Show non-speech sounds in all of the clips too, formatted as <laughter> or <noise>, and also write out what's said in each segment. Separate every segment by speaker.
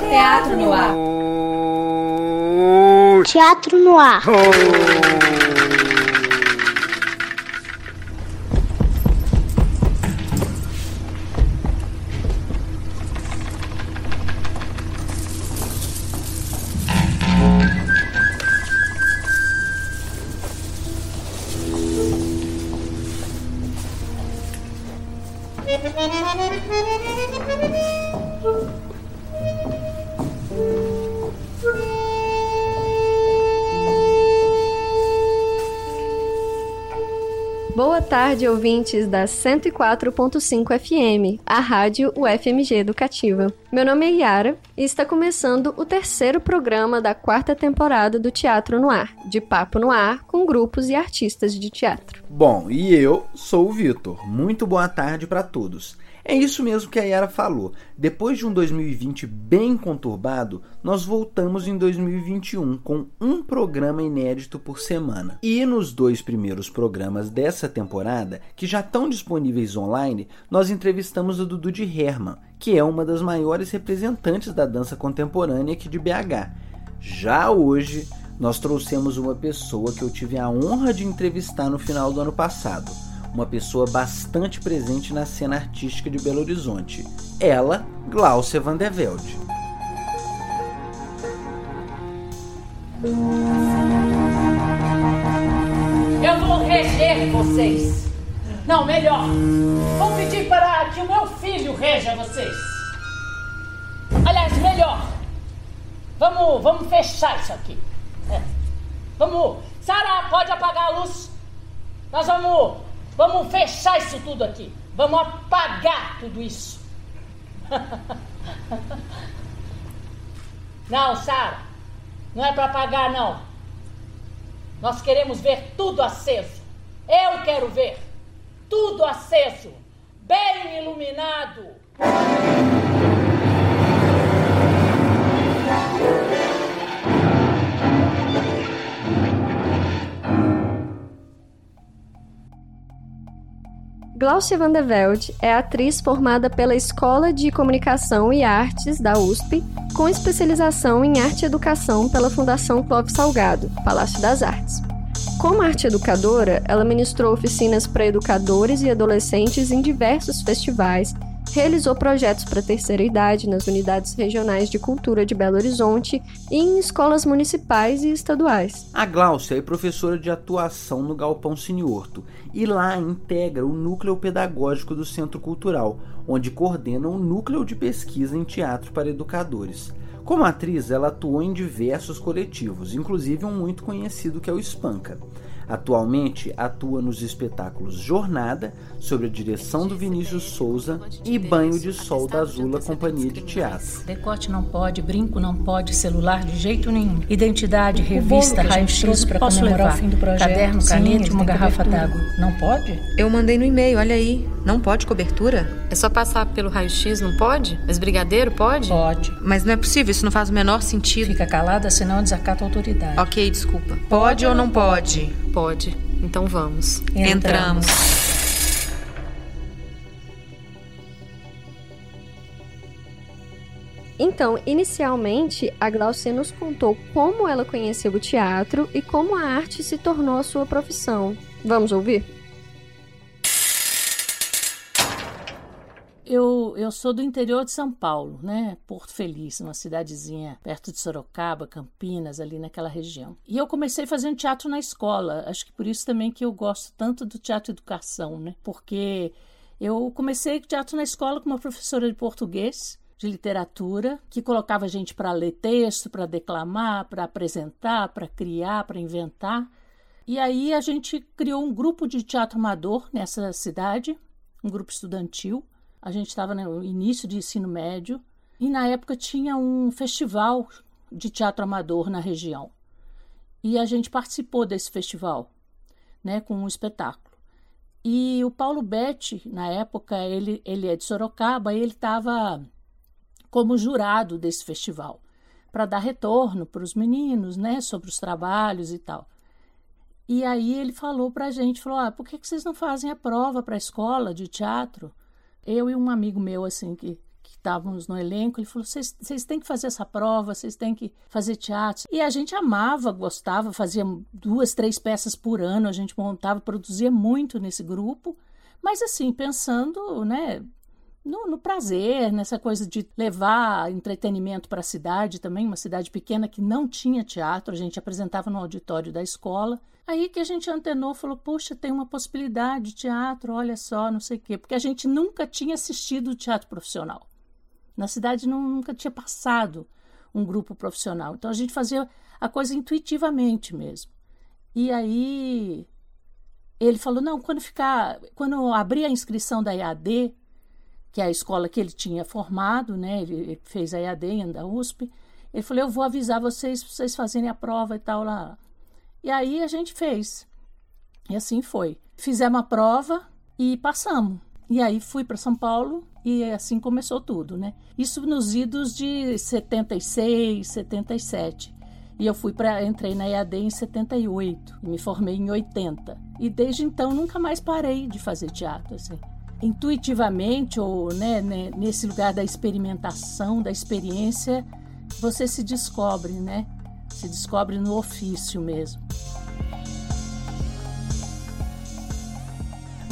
Speaker 1: Teatro no ar.
Speaker 2: Teatro no ar.
Speaker 3: Tarde, ouvintes da 104.5 FM, a rádio UFMG Educativa. Meu nome é Yara e está começando o terceiro programa da quarta temporada do Teatro no Ar, de papo no ar com grupos e artistas de teatro.
Speaker 4: Bom, e eu sou o Vitor. Muito boa tarde para todos. É isso mesmo que a Yara falou. Depois de um 2020 bem conturbado, nós voltamos em 2021 com um programa inédito por semana. E nos dois primeiros programas dessa temporada, que já estão disponíveis online, nós entrevistamos a Dudu de Herman, que é uma das maiores representantes da dança contemporânea aqui de BH. Já hoje, nós trouxemos uma pessoa que eu tive a honra de entrevistar no final do ano passado uma pessoa bastante presente na cena artística de Belo Horizonte. Ela, Glaucia van der Velde.
Speaker 5: Eu vou reger vocês. Não, melhor. Vou pedir para que o meu filho reja vocês. Aliás, melhor. Vamos, vamos fechar isso aqui. É. Vamos. Sara, pode apagar a luz. Nós vamos Vamos fechar isso tudo aqui. Vamos apagar tudo isso. <laughs> Não, Sara. Não é para apagar, não. Nós queremos ver tudo aceso. Eu quero ver tudo aceso, bem iluminado.
Speaker 3: Glaucia van Velde é atriz formada pela Escola de Comunicação e Artes da USP, com especialização em arte e educação pela Fundação Clóvis Salgado, Palácio das Artes. Como arte educadora, ela ministrou oficinas para educadores e adolescentes em diversos festivais realizou projetos para terceira idade nas unidades regionais de cultura de Belo Horizonte e em escolas municipais e estaduais.
Speaker 4: A Gláucia é professora de atuação no Galpão Siniorto e lá integra o núcleo pedagógico do Centro Cultural, onde coordena um núcleo de pesquisa em teatro para educadores. Como atriz, ela atuou em diversos coletivos, inclusive um muito conhecido que é o Espanca. Atualmente atua nos espetáculos Jornada, sob a direção do Vinícius Souza, e Banho de Sol da Azula Companhia de Teatro.
Speaker 6: Decote não pode, brinco não pode, celular de jeito nenhum. Identidade, revista, raio-x para comemorar o fim do projeto. Caderno, caneta e uma garrafa d'água. Não pode?
Speaker 7: Eu mandei no e-mail, olha aí. Não pode cobertura?
Speaker 8: É só passar pelo raio-x, não pode? Mas brigadeiro pode?
Speaker 6: Pode.
Speaker 7: Mas não é possível, isso não faz o menor sentido.
Speaker 6: Fica calada, senão desacata a autoridade.
Speaker 7: Ok, desculpa. Pode, pode ou não pode?
Speaker 8: Pode. Então vamos.
Speaker 7: Entramos.
Speaker 3: Então, inicialmente, a Glaucia nos contou como ela conheceu o teatro e como a arte se tornou a sua profissão. Vamos ouvir?
Speaker 6: Eu, sou do interior de São Paulo, né? Porto Feliz, uma cidadezinha perto de Sorocaba, Campinas, ali naquela região. E eu comecei fazendo teatro na escola. Acho que por isso também que eu gosto tanto do teatro educação, né? Porque eu comecei teatro na escola com uma professora de português, de literatura, que colocava a gente para ler texto, para declamar, para apresentar, para criar, para inventar. E aí a gente criou um grupo de teatro amador nessa cidade, um grupo estudantil a gente estava no início de ensino médio e na época tinha um festival de teatro amador na região. E a gente participou desse festival, né, com um espetáculo. E o Paulo Betti, na época, ele, ele é de Sorocaba e ele estava como jurado desse festival, para dar retorno para os meninos, né, sobre os trabalhos e tal. E aí ele falou pra gente, falou, ah, por que, que vocês não fazem a prova para a escola de teatro? Eu e um amigo meu, assim, que estávamos no elenco, ele falou: vocês têm que fazer essa prova, vocês têm que fazer teatro. E a gente amava, gostava, fazia duas, três peças por ano, a gente montava, produzia muito nesse grupo, mas assim, pensando, né, no, no, prazer, nessa coisa de levar entretenimento para a cidade também, uma cidade pequena que não tinha teatro, a gente apresentava no auditório da escola. Aí que a gente antenou, falou: Poxa, tem uma possibilidade de teatro, olha só, não sei o quê, porque a gente nunca tinha assistido teatro profissional. Na cidade nunca tinha passado um grupo profissional. Então a gente fazia a coisa intuitivamente mesmo. E aí ele falou: não, quando ficar. Quando abrir a inscrição da EAD, que é a escola que ele tinha formado, né? Ele fez a EAD da USP. Ele falou: eu vou avisar vocês para vocês fazerem a prova e tal lá. E aí a gente fez. E assim foi. Fizemos a prova e passamos. E aí fui para São Paulo e assim começou tudo, né? Isso nos idos de 76, 77. E eu fui para entrei na EAD em 78 e me formei em 80. E desde então nunca mais parei de fazer teatro, assim. Intuitivamente ou né, nesse lugar da experimentação, da experiência, você se descobre, né? Se descobre no ofício mesmo.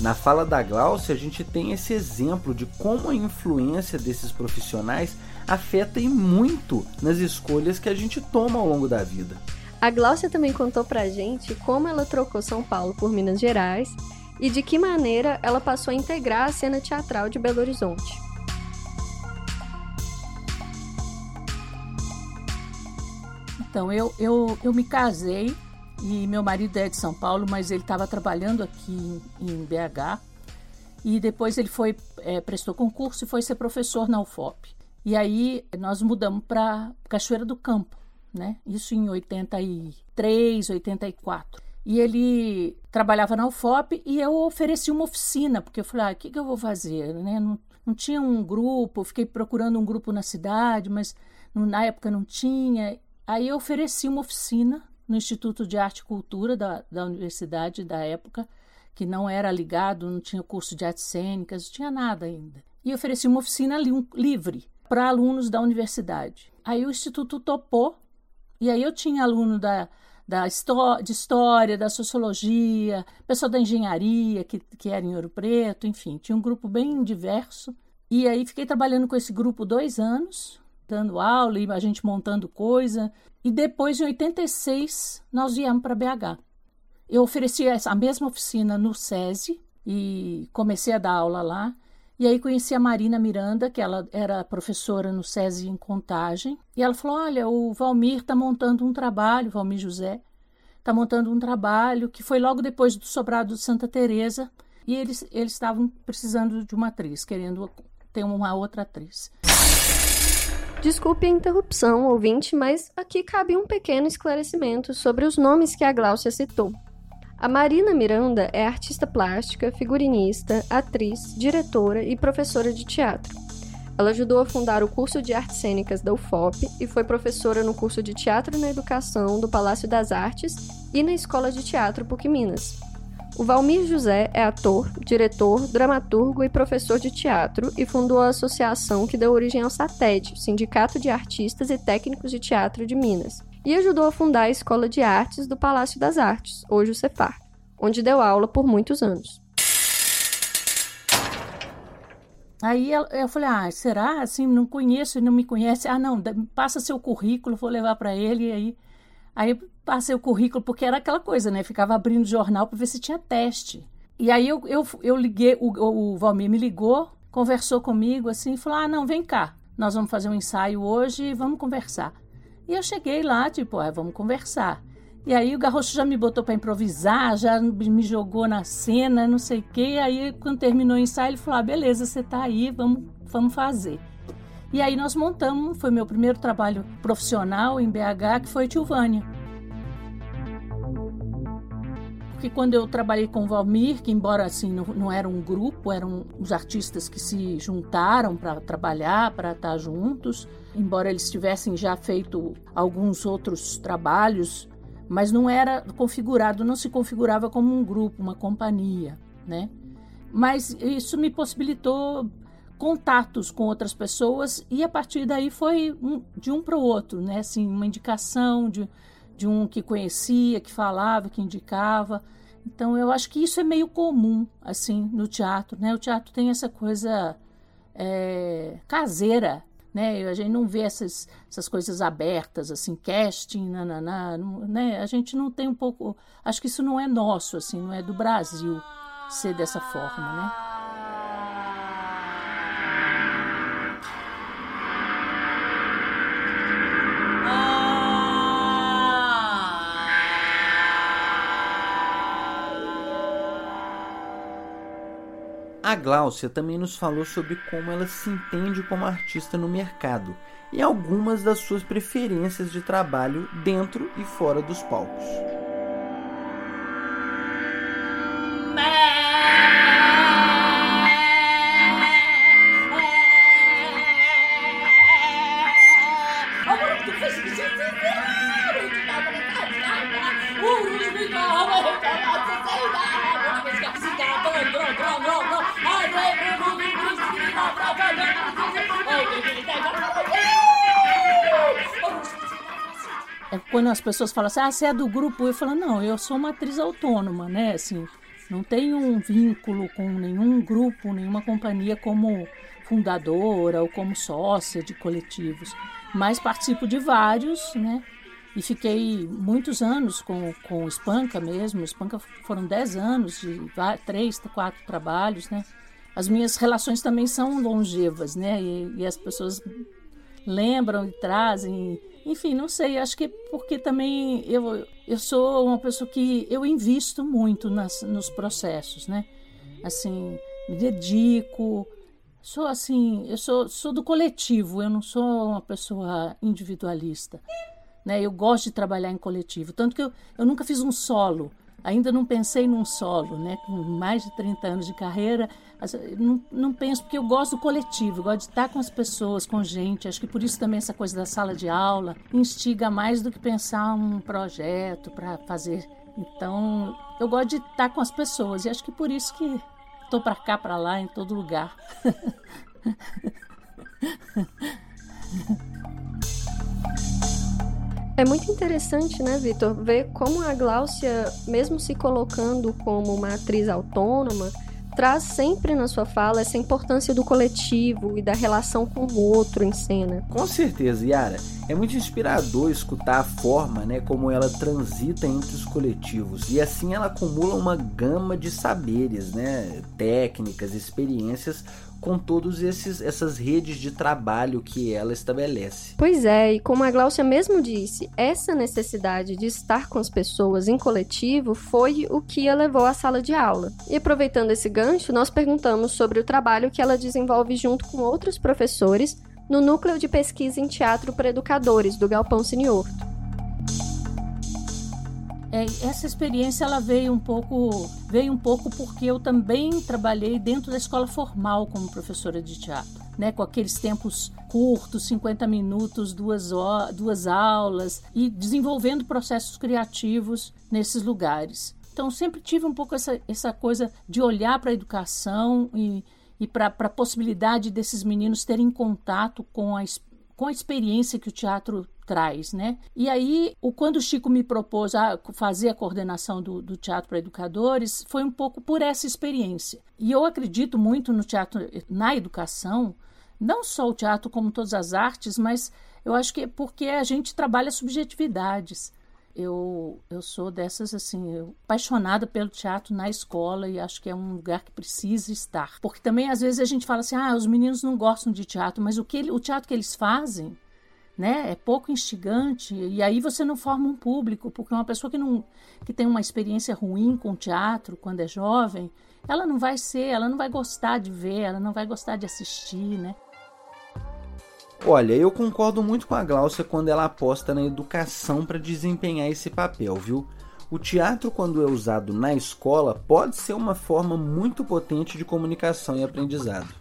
Speaker 4: Na fala da Glaucia, a gente tem esse exemplo de como a influência desses profissionais afeta e muito nas escolhas que a gente toma ao longo da vida.
Speaker 3: A Glaucia também contou pra gente como ela trocou São Paulo por Minas Gerais e de que maneira ela passou a integrar a cena teatral de Belo Horizonte.
Speaker 6: Então, eu, eu, eu me casei e meu marido é de São Paulo, mas ele estava trabalhando aqui em BH. E depois ele foi é, prestou concurso e foi ser professor na UFOP. E aí nós mudamos para Cachoeira do Campo, né? Isso em 83, 84. E ele trabalhava na UFOP e eu ofereci uma oficina, porque eu falei, ah, o que, que eu vou fazer? Né? Não, não tinha um grupo, fiquei procurando um grupo na cidade, mas na época não tinha. Aí eu ofereci uma oficina no Instituto de Arte e Cultura da, da universidade da época, que não era ligado, não tinha curso de artes cênicas, não tinha nada ainda. E ofereci uma oficina li livre para alunos da universidade. Aí o Instituto topou, e aí eu tinha aluno da, da de história, da sociologia, pessoa da engenharia, que, que era em Ouro Preto, enfim, tinha um grupo bem diverso. E aí fiquei trabalhando com esse grupo dois anos, dando aula e a gente montando coisa. E depois, em 86, nós viemos para BH. Eu ofereci a mesma oficina no SESI e comecei a dar aula lá. E aí conheci a Marina Miranda, que ela era professora no SESI em Contagem. E ela falou: Olha, o Valmir está montando um trabalho, Valmir José, está montando um trabalho que foi logo depois do Sobrado de Santa Teresa e eles eles estavam precisando de uma atriz, querendo ter uma outra atriz.
Speaker 3: Desculpe a interrupção, ouvinte, mas aqui cabe um pequeno esclarecimento sobre os nomes que a Gláucia citou. A Marina Miranda é artista plástica, figurinista, atriz, diretora e professora de teatro. Ela ajudou a fundar o curso de artes cênicas da UFOP e foi professora no curso de Teatro na Educação do Palácio das Artes e na Escola de Teatro PUC Minas. O Valmir José é ator, diretor, dramaturgo e professor de teatro e fundou a associação que deu origem ao SATED, Sindicato de Artistas e Técnicos de Teatro de Minas, e ajudou a fundar a Escola de Artes do Palácio das Artes, hoje o Cefar, onde deu aula por muitos anos.
Speaker 6: Aí eu falei, ah, será? Assim, não conheço, não me conhece. Ah, não, passa seu currículo, vou levar para ele. E aí, aí passei o currículo, porque era aquela coisa, né? Ficava abrindo jornal para ver se tinha teste. E aí eu, eu, eu liguei, o, o Valmir me ligou, conversou comigo assim, falou: ah, não, vem cá, nós vamos fazer um ensaio hoje e vamos conversar. E eu cheguei lá, tipo, ah, vamos conversar. E aí o Garrocho já me botou para improvisar, já me jogou na cena, não sei o quê. Aí, quando terminou o ensaio, ele falou: ah, beleza, você tá aí, vamos, vamos fazer. E aí nós montamos, foi meu primeiro trabalho profissional em BH, que foi Tilvânia. Porque quando eu trabalhei com o Valmir, que embora assim não, não era um grupo, eram os artistas que se juntaram para trabalhar, para estar juntos, embora eles tivessem já feito alguns outros trabalhos, mas não era configurado, não se configurava como um grupo, uma companhia, né? Mas isso me possibilitou contatos com outras pessoas e a partir daí foi um, de um para o outro, né? Assim, uma indicação de, de um que conhecia, que falava, que indicava. Então eu acho que isso é meio comum assim no teatro, né? O teatro tem essa coisa é, caseira, né? A gente não vê essas, essas coisas abertas, assim, casting, nananá, né? A gente não tem um pouco... Acho que isso não é nosso, assim, não é do Brasil ser dessa forma, né?
Speaker 4: A Gláucia também nos falou sobre como ela se entende como artista no mercado e algumas das suas preferências de trabalho dentro e fora dos palcos.
Speaker 6: As pessoas falam assim, ah, você é do grupo, eu falo, não, eu sou uma atriz autônoma, né? Assim, não tenho um vínculo com nenhum grupo, nenhuma companhia como fundadora ou como sócia de coletivos, mas participo de vários, né? E fiquei muitos anos com, com o Espanca mesmo. O Espanca foram dez anos, de três, quatro trabalhos, né? As minhas relações também são longevas, né? E, e as pessoas lembram e trazem enfim, não sei, acho que porque também eu, eu sou uma pessoa que eu invisto muito nas, nos processos, né? Assim, me dedico, sou assim, eu sou, sou do coletivo, eu não sou uma pessoa individualista. Né? Eu gosto de trabalhar em coletivo, tanto que eu, eu nunca fiz um solo. Ainda não pensei num solo, né? Com mais de 30 anos de carreira, não, não penso porque eu gosto do coletivo, gosto de estar com as pessoas, com gente. Acho que por isso também essa coisa da sala de aula instiga mais do que pensar um projeto para fazer. Então, eu gosto de estar com as pessoas e acho que por isso que estou para cá, para lá, em todo lugar. <laughs>
Speaker 3: É muito interessante, né, Vitor, ver como a Gláucia, mesmo se colocando como uma atriz autônoma, traz sempre na sua fala essa importância do coletivo e da relação com o outro em cena.
Speaker 4: Com certeza, Yara. É muito inspirador escutar a forma né, como ela transita entre os coletivos e assim ela acumula uma gama de saberes, né, técnicas, experiências com todas essas redes de trabalho que ela estabelece.
Speaker 3: Pois é, e como a Glaucia mesmo disse, essa necessidade de estar com as pessoas em coletivo foi o que a levou à sala de aula. E aproveitando esse gancho, nós perguntamos sobre o trabalho que ela desenvolve junto com outros professores no Núcleo de Pesquisa em Teatro para Educadores do Galpão Siniorto.
Speaker 6: É, essa experiência ela veio um pouco veio um pouco porque eu também trabalhei dentro da escola formal como professora de teatro, né, com aqueles tempos curtos, 50 minutos, duas, duas aulas e desenvolvendo processos criativos nesses lugares. Então sempre tive um pouco essa, essa coisa de olhar para a educação e, e para a possibilidade desses meninos terem contato com a, com a experiência que o teatro traz, né? E aí, o, quando o Chico me propôs a fazer a coordenação do, do teatro para educadores, foi um pouco por essa experiência. E eu acredito muito no teatro, na educação, não só o teatro como todas as artes, mas eu acho que é porque a gente trabalha subjetividades. Eu, eu sou dessas, assim, eu, apaixonada pelo teatro na escola e acho que é um lugar que precisa estar. Porque também, às vezes, a gente fala assim, ah, os meninos não gostam de teatro, mas o, que, o teatro que eles fazem né? É pouco instigante e aí você não forma um público, porque uma pessoa que não que tem uma experiência ruim com teatro quando é jovem, ela não vai ser, ela não vai gostar de ver, ela não vai gostar de assistir, né?
Speaker 4: Olha, eu concordo muito com a Glaucia quando ela aposta na educação para desempenhar esse papel, viu? O teatro, quando é usado na escola, pode ser uma forma muito potente de comunicação e aprendizado.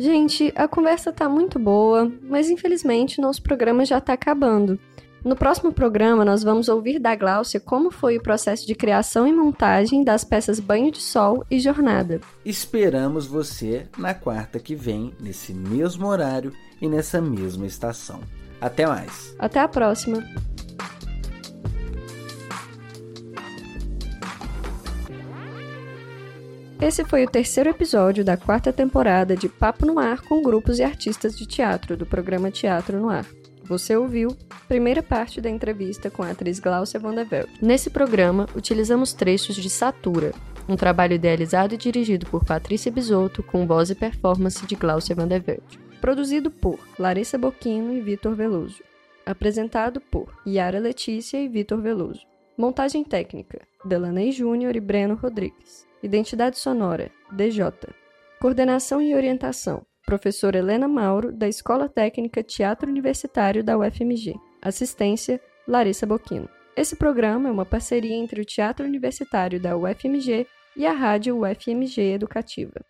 Speaker 3: Gente, a conversa tá muito boa, mas infelizmente nosso programa já tá acabando. No próximo programa, nós vamos ouvir da Gláucia como foi o processo de criação e montagem das peças Banho de Sol e Jornada.
Speaker 4: Esperamos você na quarta que vem, nesse mesmo horário e nessa mesma estação. Até mais.
Speaker 3: Até a próxima. Esse foi o terceiro episódio da quarta temporada de Papo no Ar com grupos e artistas de teatro do programa Teatro no Ar. Você ouviu primeira parte da entrevista com a atriz Glaucia Velde. Nesse programa, utilizamos trechos de Satura, um trabalho idealizado e dirigido por Patrícia Bisotto com voz e performance de Glaucia van. Produzido por Larissa Boquino e Vitor Veloso. Apresentado por Yara Letícia e Vitor Veloso. Montagem técnica: Delaney Júnior e Breno Rodrigues. Identidade sonora: DJ. Coordenação e orientação: Professora Helena Mauro, da Escola Técnica Teatro Universitário da UFMG. Assistência: Larissa Boquino. Esse programa é uma parceria entre o Teatro Universitário da UFMG e a Rádio UFMG Educativa.